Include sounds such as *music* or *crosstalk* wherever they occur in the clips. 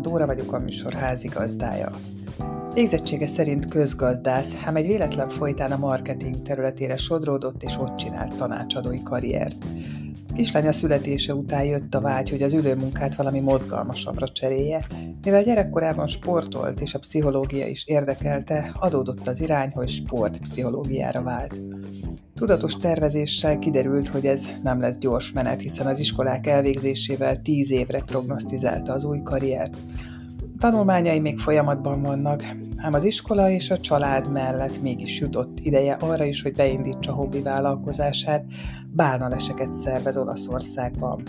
Dóra vagyok a műsor házigazdája. Végzettsége szerint közgazdász, ám egy véletlen folytán a marketing területére sodródott és ott csinált tanácsadói karriert. Kislánya születése után jött a vágy, hogy az ülőmunkát valami mozgalmasabbra cserélje, mivel gyerekkorában sportolt és a pszichológia is érdekelte, adódott az irány, hogy sportpszichológiára vált. Tudatos tervezéssel kiderült, hogy ez nem lesz gyors menet, hiszen az iskolák elvégzésével tíz évre prognosztizálta az új karriert. Tanulmányai még folyamatban vannak, ám az iskola és a család mellett mégis jutott ideje arra is, hogy beindítsa hobbi vállalkozását, bálnaleseket szervez Olaszországban.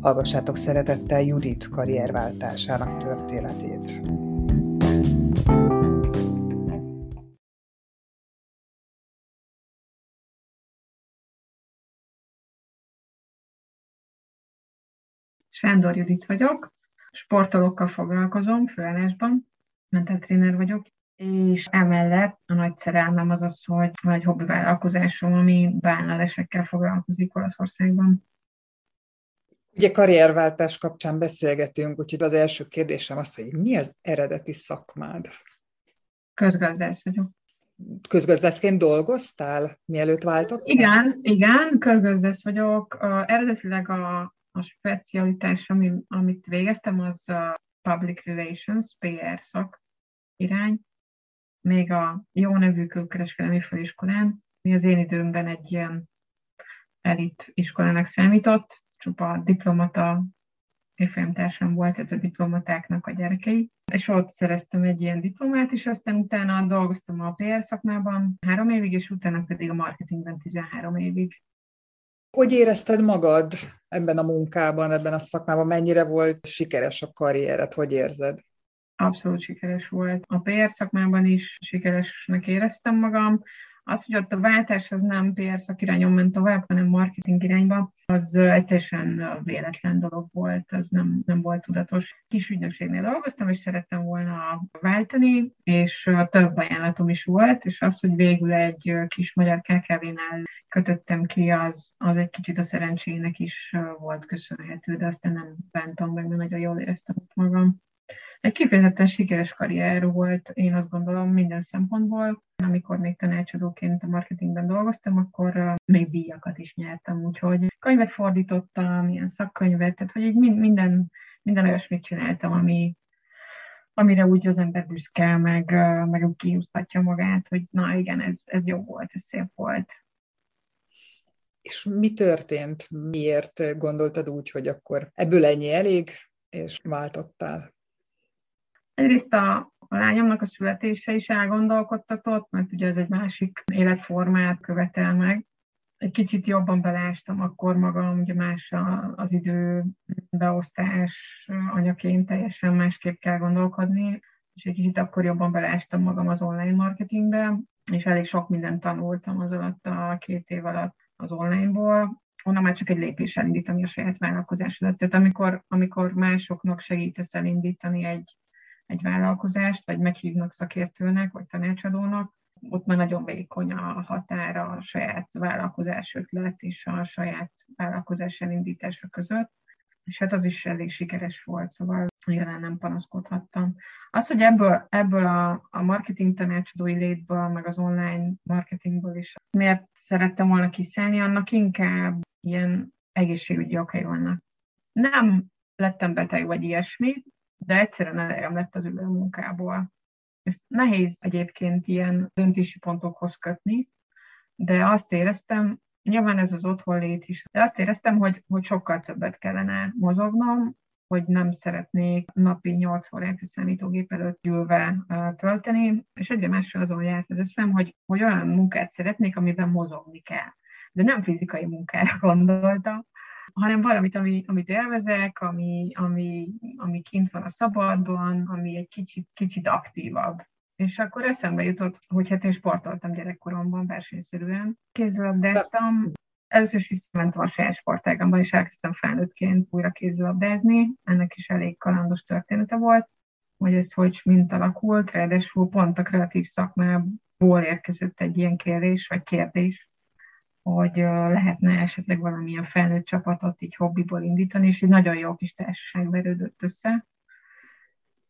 Hallgassátok szeretettel Judit karrierváltásának történetét. Sándor Judit vagyok, sportolókkal foglalkozom főállásban, mentaltréner vagyok, és emellett a nagy szerelmem az az, hogy van egy hobbi vállalkozásom, ami bálnalesekkel foglalkozik Olaszországban. Ugye karrierváltás kapcsán beszélgetünk, úgyhogy az első kérdésem az, hogy mi az eredeti szakmád? Közgazdász vagyok. Közgazdászként dolgoztál, mielőtt váltottál? Igen, igen, közgazdász vagyok. Eredetileg a, a specialitás, ami, amit végeztem, az a Public Relations, PR szak irány, még a jó nevű külkereskedelmi főiskolán, mi az én időmben egy ilyen elit iskolának számított, csupa diplomata évfolyamtársam volt, tehát a diplomatáknak a gyerekei, és ott szereztem egy ilyen diplomát, és aztán utána dolgoztam a PR szakmában három évig, és utána pedig a marketingben 13 évig. Hogy érezted magad ebben a munkában, ebben a szakmában? Mennyire volt sikeres a karriered? Hogy érzed? Abszolút sikeres volt. A PR szakmában is sikeresnek éreztem magam. Az, hogy ott a váltás az nem PR szakirányon ment tovább, hanem marketing irányba, az egy teljesen véletlen dolog volt, az nem, nem volt tudatos. Kis ügynökségnél dolgoztam, és szerettem volna váltani, és több ajánlatom is volt, és az, hogy végül egy kis magyar KKV-nál kötöttem ki, az, az egy kicsit a szerencsének is volt köszönhető, de aztán nem bántam meg, mert nagyon jól éreztem magam. Egy kifejezetten sikeres karrier volt, én azt gondolom, minden szempontból. Amikor még tanácsadóként a marketingben dolgoztam, akkor még díjakat is nyertem, úgyhogy könyvet fordítottam, ilyen szakkönyvet, tehát hogy egy minden, minden olyasmit csináltam, ami, amire úgy az ember büszke, meg, meg úgy kihúztatja magát, hogy na igen, ez, ez jó volt, ez szép volt. És mi történt? Miért gondoltad úgy, hogy akkor ebből ennyi elég, és váltottál? Egyrészt a, a lányomnak a születése is elgondolkodtatott, mert ugye ez egy másik életformát követel meg. Egy kicsit jobban beleástam akkor magam, ugye más az időbeosztás anyaként teljesen másképp kell gondolkodni, és egy kicsit akkor jobban beleástam magam az online marketingbe, és elég sok mindent tanultam az alatt a két év alatt az onlineból, onnan már csak egy lépés elindítani a saját vállalkozásodat. Tehát amikor, amikor másoknak segítesz elindítani egy, egy vállalkozást, vagy meghívnak szakértőnek, vagy tanácsadónak, ott már nagyon vékony a határa a saját vállalkozás ötlet és a saját vállalkozás elindítása között. És hát az is elég sikeres volt, szóval igazán nem panaszkodhattam. Az, hogy ebből, ebből a, a marketing tanácsadói létből, meg az online marketingből is miért szerettem volna kiszállni, annak inkább ilyen egészségügyi okai vannak. Nem lettem beteg vagy ilyesmi, de egyszerűen elegem lett az ülő munkából. Ezt nehéz egyébként ilyen döntési pontokhoz kötni, de azt éreztem, nyilván ez az otthon lét is, de azt éreztem, hogy, hogy sokkal többet kellene mozognom, hogy nem szeretnék napi 8 órát a számítógép előtt ülve tölteni, és egyre másról azon járt az eszem, hogy, hogy olyan munkát szeretnék, amiben mozogni kell. De nem fizikai munkára *laughs* gondoltam, hanem valamit, ami, amit élvezek, ami, ami, ami kint van a szabadban, ami egy kicsit, kicsit aktívabb. És akkor eszembe jutott, hogy hát én sportoltam gyerekkoromban versenyszerűen. Kézilabdáztam, először is visszamentem a saját sportágamba, és elkezdtem felnőttként újra kézilabdázni. Ennek is elég kalandos története volt, hogy ez hogy mint alakult, ráadásul pont a kreatív szakmából érkezett egy ilyen kérdés, vagy kérdés, hogy lehetne esetleg valamilyen felnőtt csapatot így hobbiból indítani, és egy nagyon jó kis társaság verődött össze.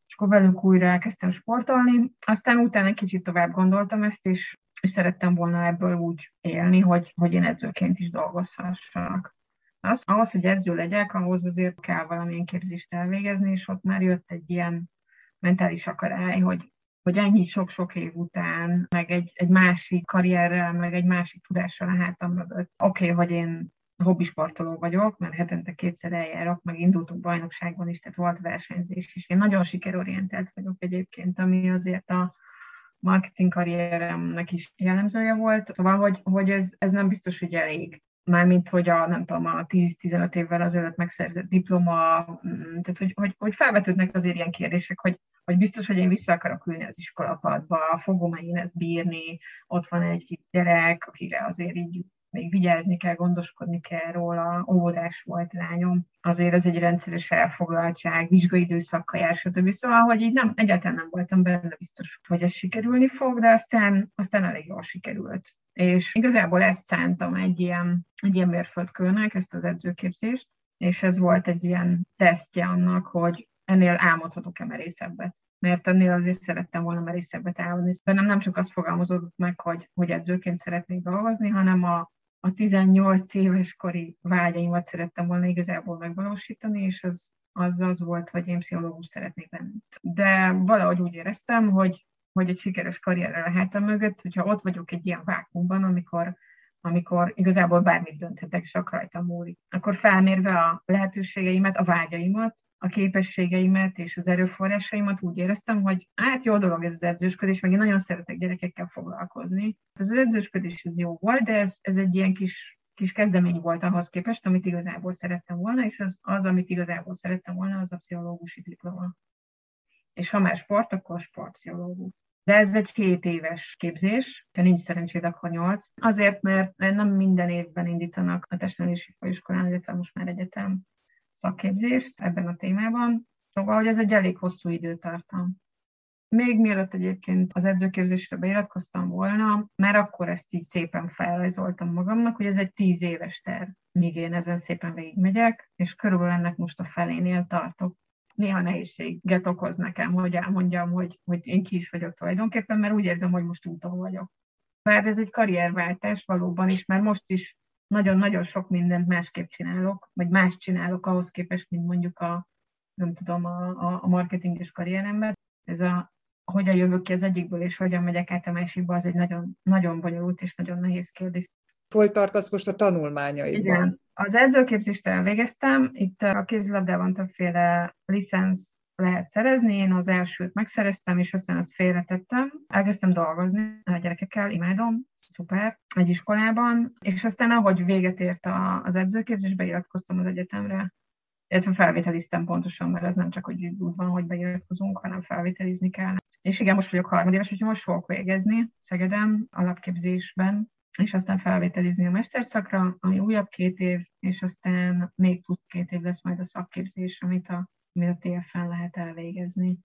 akkor velük újra elkezdtem sportolni. Aztán utána kicsit tovább gondoltam ezt, és, és szerettem volna ebből úgy élni, hogy, hogy én edzőként is dolgozhassak. Az, ahhoz, hogy edző legyek, ahhoz azért kell valamilyen képzést elvégezni, és ott már jött egy ilyen mentális akarály, hogy, hogy ennyi sok-sok év után, meg egy, egy másik karrierrel, meg egy másik tudással a hátam mögött. Oké, okay, hogy én hobbisportoló vagyok, mert hetente kétszer eljárok, meg indultunk bajnokságban is, tehát volt versenyzés is. Én nagyon sikerorientált vagyok egyébként, ami azért a marketing karrieremnek is jellemzője volt. Szóval, hogy, hogy ez, ez nem biztos, hogy elég. Mármint, hogy a, nem tudom, a 10-15 évvel azelőtt megszerzett diploma, mm, tehát hogy, hogy, hogy felvetődnek azért ilyen kérdések, hogy, hogy biztos, hogy én vissza akarok ülni az iskolapadba, fogom-e én ezt bírni, ott van egy gyerek, akire azért így még vigyázni kell, gondoskodni kell róla, óvodás volt lányom, azért ez egy rendszeres elfoglaltság, vizsgaidőszakkal jár, stb. Szóval, hogy így nem, egyáltalán nem voltam benne biztos, hogy ez sikerülni fog, de aztán, aztán elég jól sikerült. És igazából ezt szántam egy ilyen, egy ilyen mérföldkőnek, ezt az edzőképzést, és ez volt egy ilyen tesztje annak, hogy ennél álmodhatok-e merészebbet. Mert ennél azért szerettem volna merészebbet álmodni. Bennem nem csak az fogalmazódott meg, hogy, hogy edzőként szeretnék dolgozni, hanem a, a 18 éves kori vágyaimat szerettem volna igazából megvalósítani, és az, az az volt, hogy én pszichológus szeretnék lenni. De valahogy úgy éreztem, hogy, hogy egy sikeres karrierre a mögött, hogyha ott vagyok egy ilyen vákumban, amikor, amikor igazából bármit dönthetek, csak rajtam múlik. Akkor felmérve a lehetőségeimet, a vágyaimat, a képességeimet és az erőforrásaimat úgy éreztem, hogy hát jó dolog ez az edzősködés, meg én nagyon szeretek gyerekekkel foglalkozni. Ez az edzősködés ez jó volt, de ez, ez egy ilyen kis, kis kezdemény volt ahhoz képest, amit igazából szerettem volna, és az, az amit igazából szerettem volna, az a pszichológusi diploma. És ha már sport, akkor sportpszichológus. De ez egy 7 éves képzés, ha nincs szerencséd, akkor 8. Azért, mert nem minden évben indítanak a testnevelési főiskolán, illetve most már egyetem szakképzést ebben a témában, szóval, hogy ez egy elég hosszú időtartam. Még mielőtt egyébként az edzőképzésre beiratkoztam volna, mert akkor ezt így szépen felrajzoltam magamnak, hogy ez egy tíz éves terv, míg én ezen szépen végigmegyek, és körülbelül ennek most a felénél tartok. Néha nehézséget okoz nekem, hogy elmondjam, hogy, hogy én ki is vagyok tulajdonképpen, mert úgy érzem, hogy most úton vagyok. Bár ez egy karrierváltás valóban is, mert most is nagyon-nagyon sok mindent másképp csinálok, vagy más csinálok ahhoz képest, mint mondjuk a, nem tudom, a, a, a marketinges karrieremben. Ez a, hogyan jövök ki az egyikből, és hogyan megyek át a másikba, az egy nagyon, nagyon bonyolult és nagyon nehéz kérdés. Hol tartasz most a tanulmányaidban? Igen. Az edzőképzést elvégeztem, itt a kézilabdában többféle licensz lehet szerezni. Én az elsőt megszereztem, és aztán azt félretettem. Elkezdtem dolgozni a gyerekekkel, imádom, szuper, egy iskolában, és aztán ahogy véget ért az edzőképzés, beiratkoztam az egyetemre, illetve felvételiztem pontosan, mert ez nem csak, hogy úgy van, hogy beiratkozunk, hanem felvételizni kell. És igen, most vagyok harmadéves, úgyhogy most fogok végezni Szegedem alapképzésben, és aztán felvételizni a mesterszakra, ami újabb két év, és aztán még plusz két év lesz majd a szakképzés, amit a amit a TFN lehet elvégezni.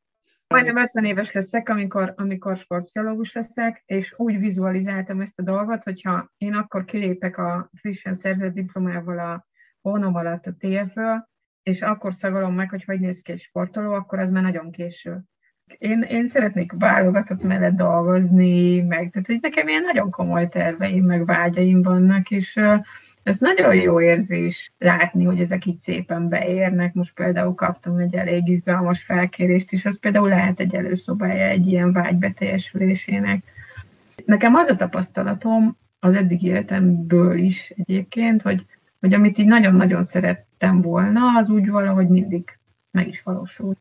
Majdnem 50 éves leszek, amikor, amikor sportpszichológus leszek, és úgy vizualizáltam ezt a dolgot, hogyha én akkor kilépek a frissen szerzett diplomával a hónom alatt a TF-ből, és akkor szagolom meg, hogy hogy néz ki egy sportoló, akkor az már nagyon késő. Én, én szeretnék válogatott mellett dolgozni, meg tehát, hogy nekem ilyen nagyon komoly terveim, meg vágyaim vannak, és ez nagyon jó érzés látni, hogy ezek így szépen beérnek. Most például kaptam egy elég izgalmas felkérést, és az például lehet egy előszobája egy ilyen vágy beteljesülésének. Nekem az a tapasztalatom az eddig életemből is egyébként, hogy, hogy amit így nagyon-nagyon szerettem volna, az úgy valahogy mindig meg is valósult.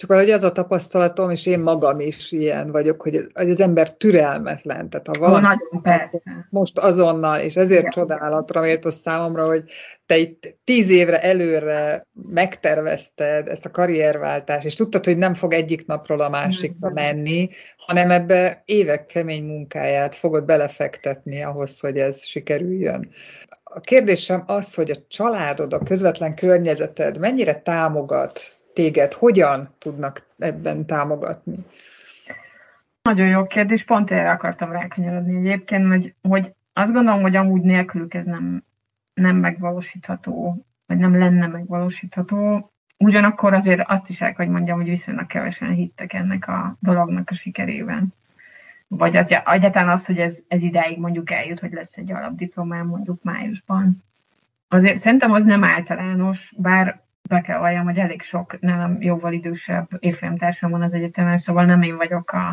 Csak valahogy az a tapasztalatom, és én magam is ilyen vagyok, hogy az ember türelmetlen. Tehát ha valami, nagyon, persze. Most azonnal, és ezért Igen. csodálatra méltó számomra, hogy te itt tíz évre előre megtervezted ezt a karrierváltást, és tudtad, hogy nem fog egyik napról a másikra menni, hanem ebbe évek kemény munkáját fogod belefektetni ahhoz, hogy ez sikerüljön. A kérdésem az, hogy a családod, a közvetlen környezeted mennyire támogat téged hogyan tudnak ebben támogatni? Nagyon jó kérdés, pont erre akartam rákanyarodni egyébként, hogy, hogy azt gondolom, hogy amúgy nélkülük ez nem, nem megvalósítható, vagy nem lenne megvalósítható. Ugyanakkor azért azt is el, hogy mondjam, hogy viszonylag kevesen hittek ennek a dolognak a sikerében. Vagy egyáltalán az, hogy ez, ez idáig mondjuk eljut, hogy lesz egy alapdiplomám mondjuk májusban. Azért szerintem az nem általános, bár be kell valljam, hogy elég sok nálam jóval idősebb évfolyamtársam van az egyetemen, szóval nem én vagyok a,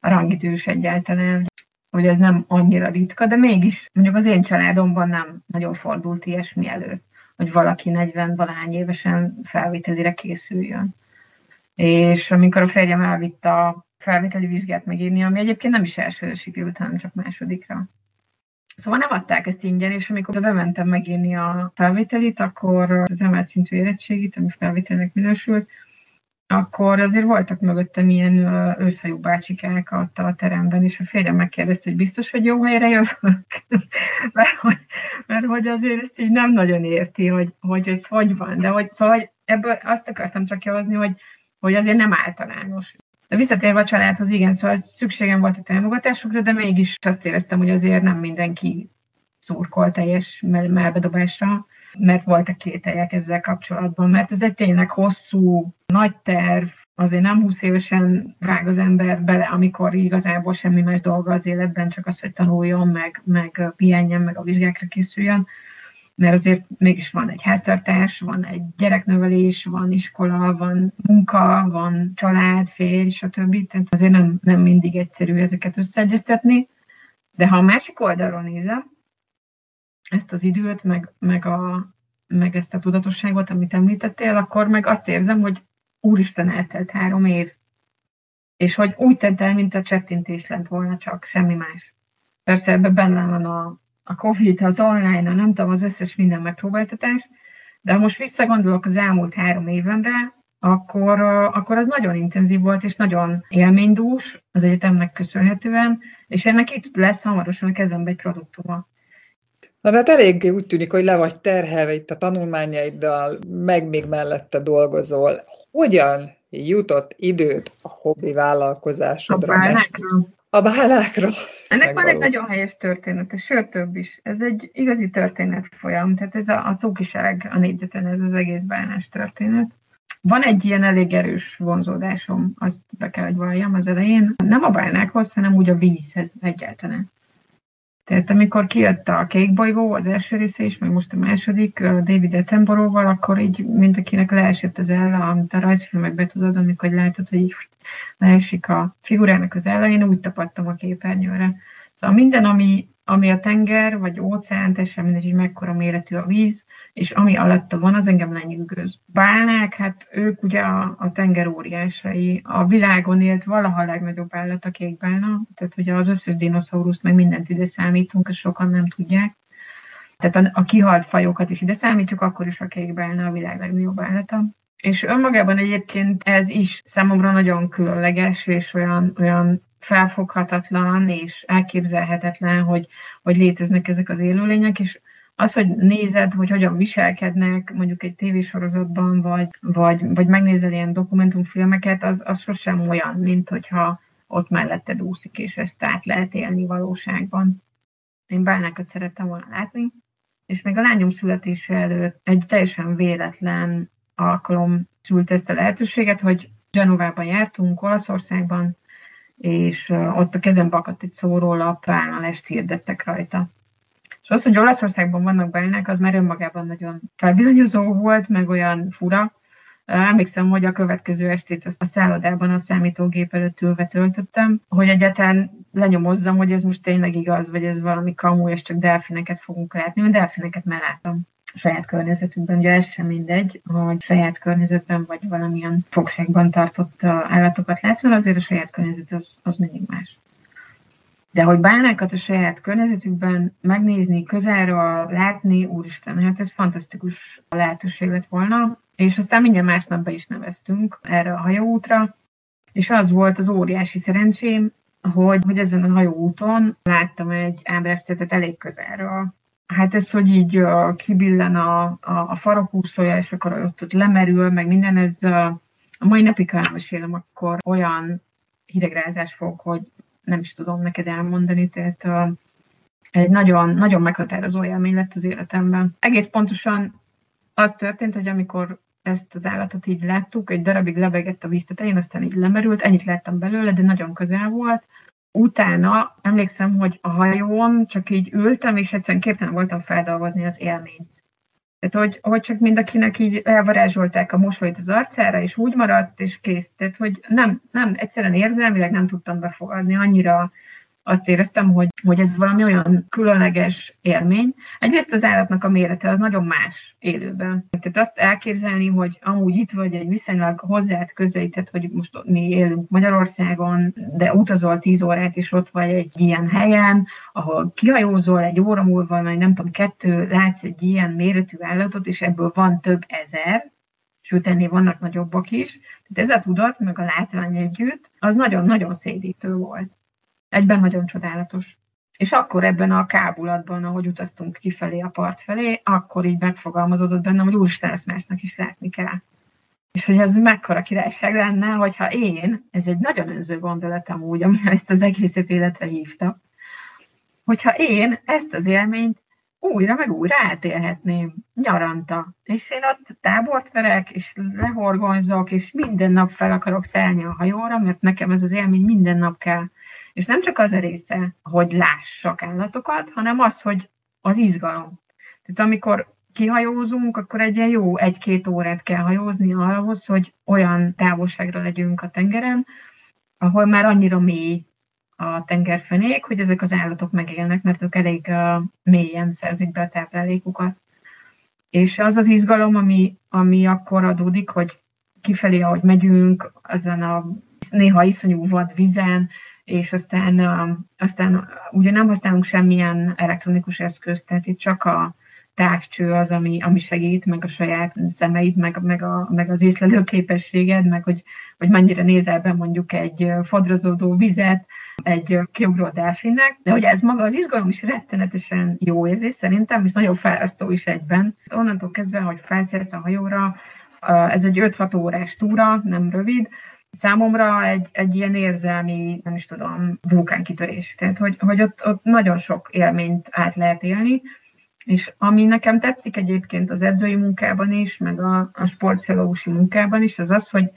a rangidős egyáltalán, hogy ez nem annyira ritka, de mégis mondjuk az én családomban nem nagyon fordult ilyesmi elő, hogy valaki 40 valahány évesen felvételire készüljön. És amikor a férjem elvitte a felvételi vizsgát megírni, ami egyébként nem is elsőre sikerült, hanem csak másodikra. Szóval nem adták ezt ingyen, és amikor bementem megírni a felvételit, akkor az emelt szintű érettségit, ami felvételnek minősült, akkor azért voltak mögöttem ilyen őszhajú bácsikák ott a teremben, és a férjem megkérdezte, hogy biztos, hogy jó helyre jövök? *laughs* mert, hogy, mert hogy azért ezt így nem nagyon érti, hogy, hogy ez hogy van. De hogy, szóval ebből azt akartam csak kihozni, hogy, hogy azért nem általános. De visszatérve a családhoz, igen, szóval szükségem volt a támogatásokra, de mégis azt éreztem, hogy azért nem mindenki szurkol teljes melbedobásra, mert voltak kételjek ezzel kapcsolatban, mert ez egy tényleg hosszú, nagy terv, azért nem 20 évesen vág az ember bele, amikor igazából semmi más dolga az életben, csak az, hogy tanuljon, meg, meg pihenjen, meg a vizsgákra készüljön, mert azért mégis van egy háztartás, van egy gyereknevelés, van iskola, van munka, van család, férj, stb. Tehát azért nem, nem mindig egyszerű ezeket összeegyeztetni. De ha a másik oldalról nézem, ezt az időt, meg, meg, a, meg ezt a tudatosságot, amit említettél, akkor meg azt érzem, hogy úristen eltelt három év. És hogy úgy tett el, mint a csettintés lett volna csak, semmi más. Persze ebben benne van a, a Covid, az online, a nem tudom, az összes minden megpróbáltatás, de ha most visszagondolok az elmúlt három évemre, akkor, akkor az nagyon intenzív volt, és nagyon élménydús az egyetemnek köszönhetően, és ennek itt lesz hamarosan a kezembe egy produktuma. Na, hát eléggé úgy tűnik, hogy le vagy terhelve itt a tanulmányaiddal, meg még mellette dolgozol. Hogyan jutott időt a hobbi vállalkozásodra? A bálnákra. A bálnákra. Ennek van egy nagyon helyes története, sőt több is. Ez egy igazi történet folyam, tehát ez a, a cukiság a négyzeten, ez az egész bálnás történet. Van egy ilyen elég erős vonzódásom, azt be kell, hogy valljam az elején. Nem a bálnákhoz, hanem úgy a vízhez egyáltalán. Tehát amikor kijött a Kék bolygó, az első része is, meg most a második, David Attenborough-val, akkor így mindenkinek leesett az ella, amit a rajzfilmekbe tudod, amikor látod, hogy így leesik a figurának az ella, én úgy tapadtam a képernyőre. Szóval minden, ami ami a tenger, vagy óceán, teljesen mindegy, hogy mekkora méretű a víz, és ami alatta van, az engem lenyűgöz. Bálnák, hát ők ugye a, a tenger óriásai. A világon élt valaha a legnagyobb állat a kékbálna, tehát ugye az összes dinoszauruszt, meg mindent ide számítunk, ezt sokan nem tudják. Tehát a, a kihalt fajokat is ide számítjuk, akkor is a kékbálna a világ legnagyobb állata. És önmagában egyébként ez is számomra nagyon különleges, és olyan, olyan felfoghatatlan és elképzelhetetlen, hogy, hogy léteznek ezek az élőlények, és az, hogy nézed, hogy hogyan viselkednek mondjuk egy tévésorozatban, vagy, vagy, vagy megnézed ilyen dokumentumfilmeket, az, az sosem olyan, mint hogyha ott melletted úszik, és ezt át lehet élni valóságban. Én bálnákat szerettem volna látni, és még a lányom születése előtt egy teljesen véletlen alkalom szült ezt a lehetőséget, hogy Genovában jártunk, Olaszországban, és ott a kezembe akadt egy szórólap, bálnalest hirdettek rajta. És az, hogy Olaszországban vannak bálnák, az már önmagában nagyon felbizonyozó volt, meg olyan fura. Emlékszem, hogy a következő estét azt a szállodában a számítógép előtt ülve töltöttem, hogy egyáltalán lenyomozzam, hogy ez most tényleg igaz, vagy ez valami kamu, és csak delfineket fogunk látni, mert delfineket már láttam saját környezetünkben. Ugye ez sem mindegy, hogy saját környezetben vagy valamilyen fogságban tartott állatokat látsz, mert azért a saját környezet az, az mindig más. De hogy bálnákat a saját környezetükben megnézni, közelről látni, úristen, hát ez fantasztikus lehetőség lett volna. És aztán minden másnap be is neveztünk erre a hajóútra, és az volt az óriási szerencsém, hogy, hogy ezen a hajóúton láttam egy ábráztetet elég közelről hát ez, hogy így kibillen a, a, a farokúszója, és akkor ott, ott lemerül, meg minden, ez a mai napig, elmesélem, akkor olyan hidegrázás fog, hogy nem is tudom neked elmondani, tehát egy nagyon, nagyon meghatározó élmény lett az életemben. Egész pontosan az történt, hogy amikor ezt az állatot így láttuk, egy darabig lebegett a víz tetején, aztán így lemerült, ennyit láttam belőle, de nagyon közel volt. Utána emlékszem, hogy a hajón csak így ültem, és egyszerűen képtelen voltam feldolgozni az élményt. Tehát, hogy, hogy csak mindenkinek így elvarázsolták a mosolyt az arcára, és úgy maradt, és kész. Tehát, hogy nem, nem, egyszerűen érzelmileg nem tudtam befogadni, annyira azt éreztem, hogy, hogy ez valami olyan különleges élmény. Egyrészt az állatnak a mérete az nagyon más élőben. Tehát azt elképzelni, hogy amúgy itt vagy egy viszonylag hozzád közelített, hogy most mi élünk Magyarországon, de utazol tíz órát, és ott vagy egy ilyen helyen, ahol kihajózol egy óra múlva, vagy nem tudom, kettő, látsz egy ilyen méretű állatot, és ebből van több ezer, sőt ennél vannak nagyobbak is. Tehát ez a tudat, meg a látvány együtt, az nagyon-nagyon szédítő volt. Egyben nagyon csodálatos. És akkor ebben a kábulatban, ahogy utaztunk kifelé a part felé, akkor így megfogalmazódott bennem, hogy úristen, ezt másnak is látni kell. És hogy ez mekkora királyság lenne, hogyha én, ez egy nagyon önző gondolatom úgy, ami ezt az egészet életre hívta, hogyha én ezt az élményt újra meg újra átélhetném nyaranta. És én ott tábort verek, és lehorgonyzok, és minden nap fel akarok szállni a hajóra, mert nekem ez az élmény minden nap kell. És nem csak az a része, hogy lássak állatokat, hanem az, hogy az izgalom. Tehát amikor kihajózunk, akkor egy ilyen jó egy-két órát kell hajózni ahhoz, hogy olyan távolságra legyünk a tengeren, ahol már annyira mély a tengerfenék, hogy ezek az állatok megélnek, mert ők elég mélyen szerzik be a táplálékukat. És az az izgalom, ami, ami akkor adódik, hogy kifelé, ahogy megyünk, ezen a néha iszonyú vad vizen, és aztán, aztán ugye nem használunk semmilyen elektronikus eszközt, tehát itt csak a távcső az, ami, ami segít, meg a saját szemeid, meg, meg, a, meg az észlelő képességed, meg hogy, hogy mennyire nézel be mondjuk egy fodrozódó vizet, egy kiugró delfinnek, de hogy ez maga az izgalom is rettenetesen jó érzés szerintem, és nagyon fárasztó is egyben. Onnantól kezdve, hogy felszersz a hajóra, ez egy 5-6 órás túra, nem rövid, számomra egy, egy ilyen érzelmi, nem is tudom, vulkánkitörés. Tehát, hogy, hogy ott, ott nagyon sok élményt át lehet élni, és ami nekem tetszik egyébként az edzői munkában is, meg a, a sportpszichológusi munkában is, az az, hogy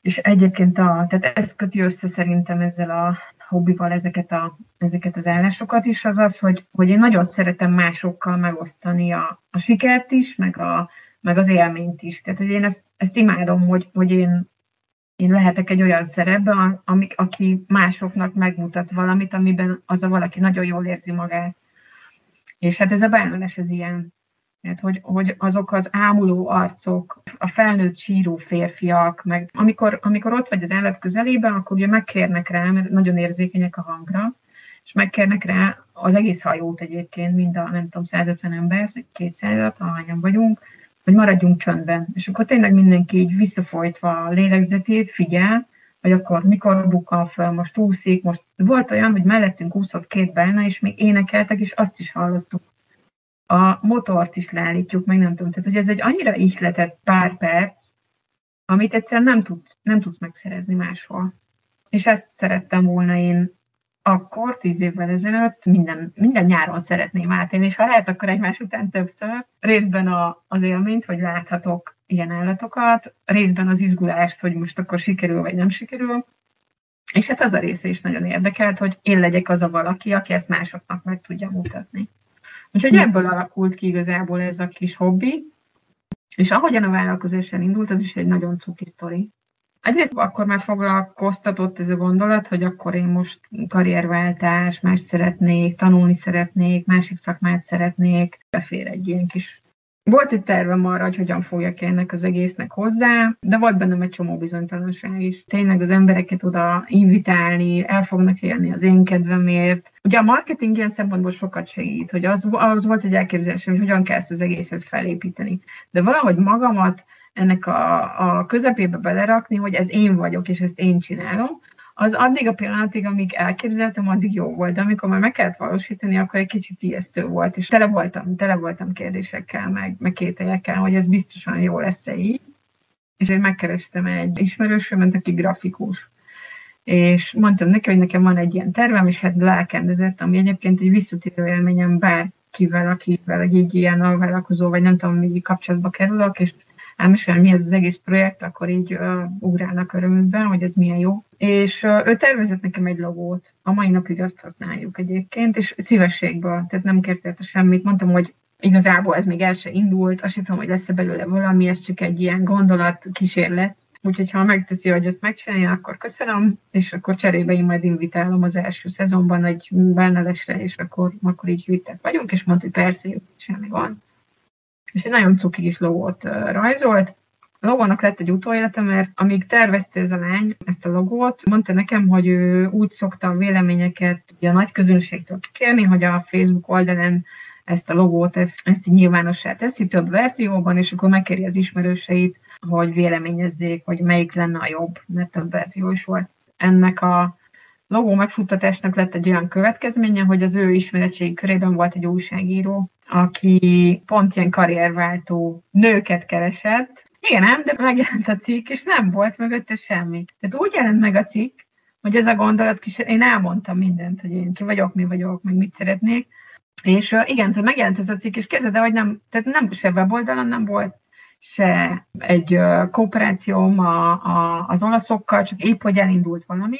és egyébként a, tehát ez köti össze szerintem ezzel a hobbival ezeket, a, ezeket az állásokat is, az az, hogy, hogy én nagyon szeretem másokkal megosztani a, a sikert is, meg, a, meg az élményt is. Tehát, hogy én ezt, ezt imádom, hogy, hogy én én lehetek egy olyan szerepben, amik, aki másoknak megmutat valamit, amiben az a valaki nagyon jól érzi magát. És hát ez a bánulás ez ilyen. Tehát, hogy, hogy azok az ámuló arcok, a felnőtt síró férfiak, meg amikor, amikor ott vagy az állat közelében, akkor ugye megkérnek rá, mert nagyon érzékenyek a hangra, és megkérnek rá az egész hajót egyébként, mind a, nem tudom, 150 ember, 200-at, ahányan vagyunk, hogy maradjunk csöndben. És akkor tényleg mindenki így visszafolytva a lélegzetét figyel, hogy akkor mikor bukkan fel, most úszik, most volt olyan, hogy mellettünk úszott két bálna, és még énekeltek, és azt is hallottuk. A motort is leállítjuk, meg nem tudom. Tehát, hogy ez egy annyira ihletett pár perc, amit egyszerűen nem tudsz, nem tudsz megszerezni máshol. És ezt szerettem volna én akkor, tíz évvel ezelőtt minden, minden nyáron szeretném átélni, és ha lehet, akkor egymás után többször. Részben a, az élményt, hogy láthatok ilyen állatokat, részben az izgulást, hogy most akkor sikerül vagy nem sikerül, és hát az a része is nagyon érdekelt, hogy én legyek az a valaki, aki ezt másoknak meg tudja mutatni. Úgyhogy ebből alakult ki igazából ez a kis hobbi, és ahogyan a vállalkozás indult, az is egy nagyon cuki sztori. Egyrészt akkor már foglalkoztatott ez a gondolat, hogy akkor én most karrierváltás, más szeretnék, tanulni szeretnék, másik szakmát szeretnék, befér egy ilyen kis volt egy tervem arra, hogy hogyan fogjak ennek az egésznek hozzá, de volt bennem egy csomó bizonytalanság is. Tényleg az embereket oda invitálni, el fognak élni az én kedvemért. Ugye a marketing ilyen szempontból sokat segít, hogy az, az volt egy elképzelésem, hogy hogyan kell ezt az egészet felépíteni. De valahogy magamat ennek a, a közepébe belerakni, hogy ez én vagyok, és ezt én csinálom, az addig a pillanatig, amíg elképzeltem, addig jó volt, de amikor már meg kellett valósítani, akkor egy kicsit ijesztő volt, és tele voltam, tele voltam kérdésekkel, meg, meg kételyekkel, hogy ez biztosan jó lesz-e így. És én megkerestem egy ismerősömet, aki grafikus. És mondtam neki, hogy nekem van egy ilyen tervem, és hát lelkendezett, ami egyébként egy visszatérő élményem bárkivel, akivel egy így ilyen alvállalkozó, vagy nem tudom, mi kapcsolatba kerülök, és elmesélem, mi ez az egész projekt, akkor így uh, ugrálnak örömükben, hogy ez milyen jó. És uh, ő tervezett nekem egy logót. A mai napig azt használjuk egyébként, és szívességből, tehát nem kérte semmit. Mondtam, hogy igazából ez még el se indult, azt tudom, hogy lesz-e belőle valami, ez csak egy ilyen gondolat, kísérlet. Úgyhogy ha megteszi, hogy ezt megcsinálja, akkor köszönöm, és akkor cserébe én majd invitálom az első szezonban egy bennelesre, és akkor, akkor így hűttek vagyunk, és mondta, hogy persze, semmi van. És egy nagyon cuki is logót rajzolt, a logónak lett egy utóélete, mert amíg tervezte ez a lány ezt a logót, mondta nekem, hogy ő úgy szokta a véleményeket a nagy közönségtől kikérni, hogy a Facebook oldalán ezt a logót, ezt, ezt így nyilvánossá teszi több verzióban, és akkor megkéri az ismerőseit, hogy véleményezzék, hogy melyik lenne a jobb, mert több verzió is volt. Ennek a logó megfuttatásnak lett egy olyan következménye, hogy az ő ismeretségi körében volt egy újságíró, aki pont ilyen karrierváltó nőket keresett. Igen, nem, de megjelent a cikk, és nem volt mögötte semmi. Tehát úgy jelent meg a cikk, hogy ez a gondolat, én elmondtam mindent, hogy én ki vagyok, mi vagyok, meg mit szeretnék, és igen, szóval megjelent ez a cikk, és kezded, hogy nem, tehát nem se weboldalon nem volt, se egy kooperációm a, a, az olaszokkal, csak épp, hogy elindult valami,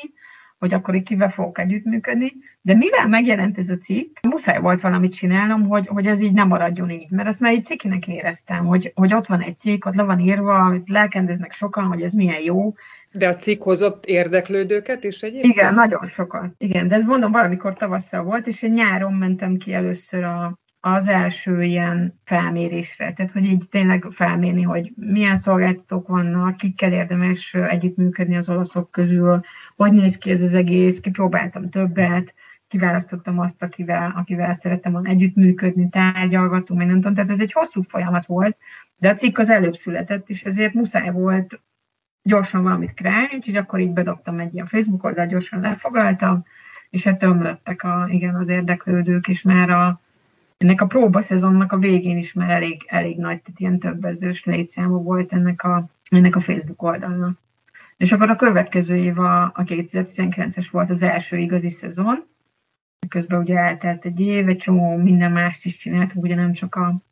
hogy akkor itt kivel fogok együttműködni, de mivel megjelent ez a cikk, muszáj volt valamit csinálnom, hogy, hogy ez így nem maradjon így, mert azt már egy cikkinek éreztem, hogy, hogy ott van egy cikk, ott le van írva, amit lelkendeznek sokan, hogy ez milyen jó, de a cikk hozott érdeklődőket is egyébként? Igen, nagyon sokat. Igen, de ez mondom, valamikor tavasszal volt, és én nyáron mentem ki először a, az első ilyen felmérésre. Tehát, hogy így tényleg felmérni, hogy milyen szolgáltatók vannak, kikkel érdemes együttműködni az olaszok közül, hogy néz ki ez az egész, kipróbáltam többet, kiválasztottam azt, akivel, akivel szerettem volna együttműködni, tárgyalgattunk, meg nem tudom, tehát ez egy hosszú folyamat volt, de a cikk az előbb született, és ezért muszáj volt gyorsan valamit kreálni, úgyhogy akkor így bedobtam egy ilyen Facebook oldalt, gyorsan lefoglaltam, és hát tömlöttek a, igen, az érdeklődők, és már a, ennek a próbaszezonnak a végén is már elég, elég nagy, tehát ilyen többezős létszámú volt ennek a, ennek a Facebook oldalnak. És akkor a következő év a, a 2019-es volt az első igazi szezon, közben ugye eltelt egy év, egy csomó minden mást is csináltunk, ugye nem csak a,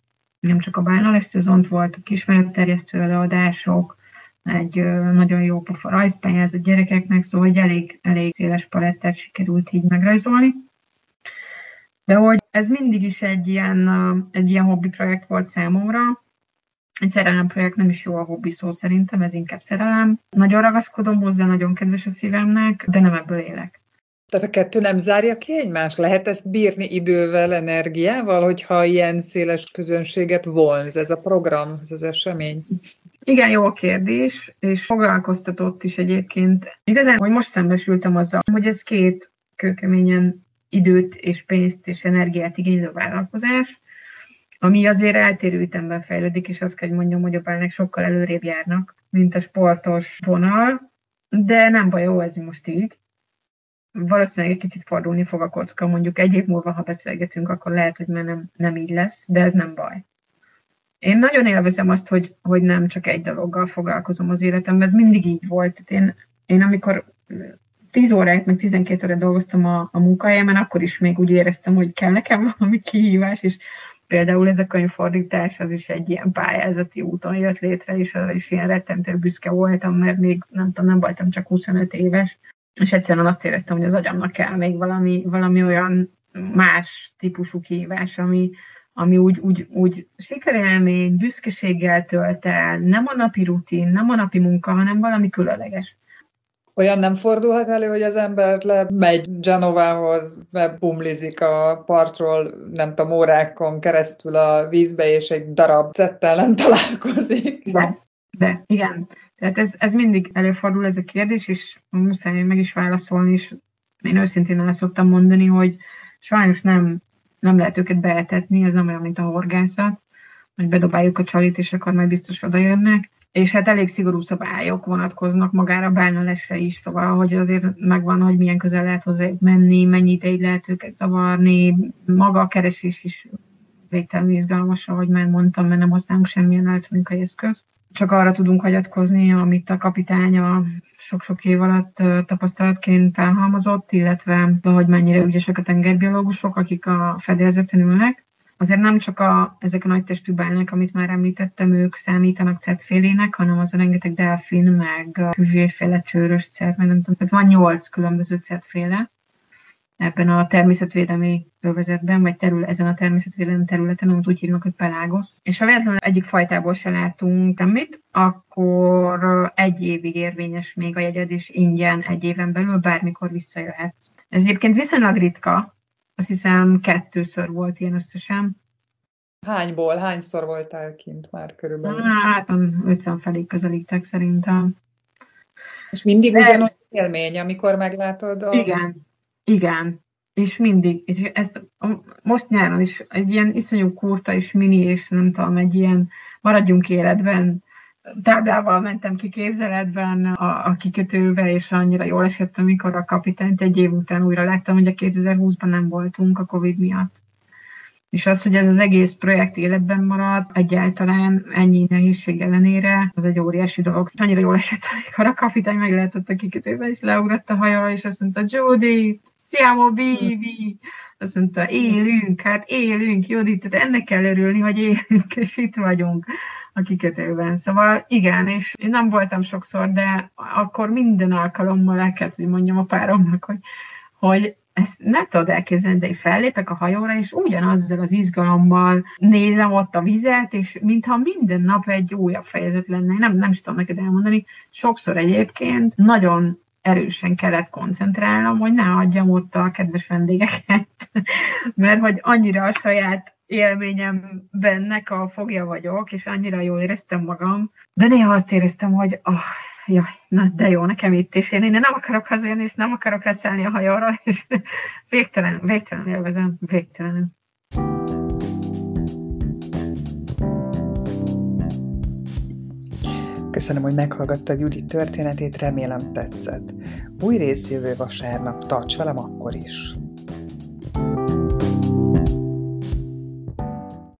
nem csak a bánalás szezont a kismeretterjesztő előadások, egy nagyon jó pofa a gyerekeknek, szóval egy elég, elég széles palettát sikerült így megrajzolni. De hogy ez mindig is egy ilyen, egy ilyen hobbi projekt volt számomra, egy szerelem projekt nem is jó a hobbi szó szerintem, ez inkább szerelem. Nagyon ragaszkodom hozzá, nagyon kedves a szívemnek, de nem ebből élek. Tehát a kettő nem zárja ki egymást? Lehet ezt bírni idővel, energiával, hogyha ilyen széles közönséget vonz ez a program, ez az esemény? Igen, jó a kérdés, és foglalkoztatott is egyébként. Igazán, hogy most szembesültem azzal, hogy ez két kőkeményen időt és pénzt és energiát igénylő vállalkozás, ami azért eltérő ütemben fejlődik, és azt kell, hogy mondjam, hogy a bálnak sokkal előrébb járnak, mint a sportos vonal, de nem baj, jó ez most így. Valószínűleg egy kicsit fordulni fog a kocka, mondjuk egy év múlva, ha beszélgetünk, akkor lehet, hogy már nem, nem így lesz, de ez nem baj. Én nagyon élvezem azt, hogy, hogy nem csak egy dologgal foglalkozom az életemben, ez mindig így volt. Tehát én, én amikor 10 órát, meg 12 órát dolgoztam a, a munkahelyemen, akkor is még úgy éreztem, hogy kell nekem *laughs* valami kihívás, és például ez a könyvfordítás, az is egy ilyen pályázati úton jött létre, és az is ilyen rettentő büszke voltam, mert még nem tudom, nem voltam csak 25 éves, és egyszerűen azt éreztem, hogy az agyamnak kell még valami, valami olyan más típusú kihívás, ami, ami úgy, úgy, úgy sikerélmény, büszkeséggel tölt el, nem a napi rutin, nem a napi munka, hanem valami különleges. Olyan nem fordulhat elő, hogy az ember lemegy Genovához, bebumlizik a partról, nem tudom, órákon keresztül a vízbe, és egy darab cettel nem találkozik. De, de, igen. Tehát ez, ez mindig előfordul ez a kérdés, és muszáj meg is válaszolni, és én őszintén el szoktam mondani, hogy sajnos nem nem lehet őket beetetni, ez nem olyan, mint a horgászat, hogy bedobáljuk a csalit, és akkor majd biztos oda jönnek. És hát elég szigorú szabályok vonatkoznak magára bálnalesre is, szóval, hogy azért megvan, hogy milyen közel lehet hozzá menni, mennyi ideig lehet őket zavarni, maga a keresés is végtelenül izgalmas, ahogy már mondtam, mert nem használunk semmilyen elektronikai eszközt. Csak arra tudunk hagyatkozni, amit a kapitány a sok-sok év alatt tapasztalatként felhalmozott, illetve hogy mennyire ügyesek a tengerbiológusok, akik a fedélzeten ülnek. Azért nem csak a, ezek a nagy testű bálnak, amit már említettem, ők számítanak cetfélének, hanem az a rengeteg delfin, meg hüvéféle csőrös cet, meg nem tudom, tehát van nyolc különböző cetféle ebben a természetvédelmi övezetben, vagy terület, ezen a természetvédelmi területen, amit úgy hívnak, hogy pelágosz. És ha véletlenül egyik fajtából se látunk semmit, akkor egy évig érvényes még a jegyed, és ingyen egy éven belül bármikor visszajöhetsz. Ez egyébként viszonylag ritka, azt hiszem kettőször volt ilyen összesen. Hányból? Hányszor voltál kint már körülbelül? Hát 50 felé közelítek szerintem. És mindig De... ugyanaz élmény, amikor meglátod a... Igen, igen. És mindig, és ezt most nyáron is egy ilyen iszonyú kurta és mini, és nem tudom, egy ilyen maradjunk életben táblával mentem ki képzeletben a, a kikötőbe, és annyira jól esett, amikor a kapitányt egy év után újra láttam, a 2020-ban nem voltunk a Covid miatt. És az, hogy ez az egész projekt életben marad, egyáltalán ennyi nehézség ellenére, az egy óriási dolog. Annyira jól esett, amikor a kapitány meglátott a kikötőbe, és leugrott a hajóra, és azt mondta, Jody, siamo vivi! Azt mondta, élünk, hát élünk, Jodi, tehát ennek kell örülni, hogy élünk, és itt vagyunk a kikötőben. Szóval igen, és én nem voltam sokszor, de akkor minden alkalommal el kellett, hogy mondjam a páromnak, hogy, hogy ezt nem tudod elképzelni, de én fellépek a hajóra, és ugyanazzal az izgalommal nézem ott a vizet, és mintha minden nap egy újabb fejezet lenne. Nem, nem is tudom neked elmondani. Sokszor egyébként nagyon erősen kellett koncentrálnom, hogy ne adjam ott a kedves vendégeket, *laughs* mert hogy annyira a saját élményem bennek a fogja vagyok, és annyira jól éreztem magam, de néha azt éreztem, hogy oh, jaj, na de jó, nekem itt is, én nem akarok hazajönni, és nem akarok leszállni a hajóról, *laughs* és végtelen, végtelen élvezem, végtelen. Köszönöm, hogy meghallgattad Judit történetét, remélem tetszett. Új rész jövő vasárnap, tarts velem akkor is!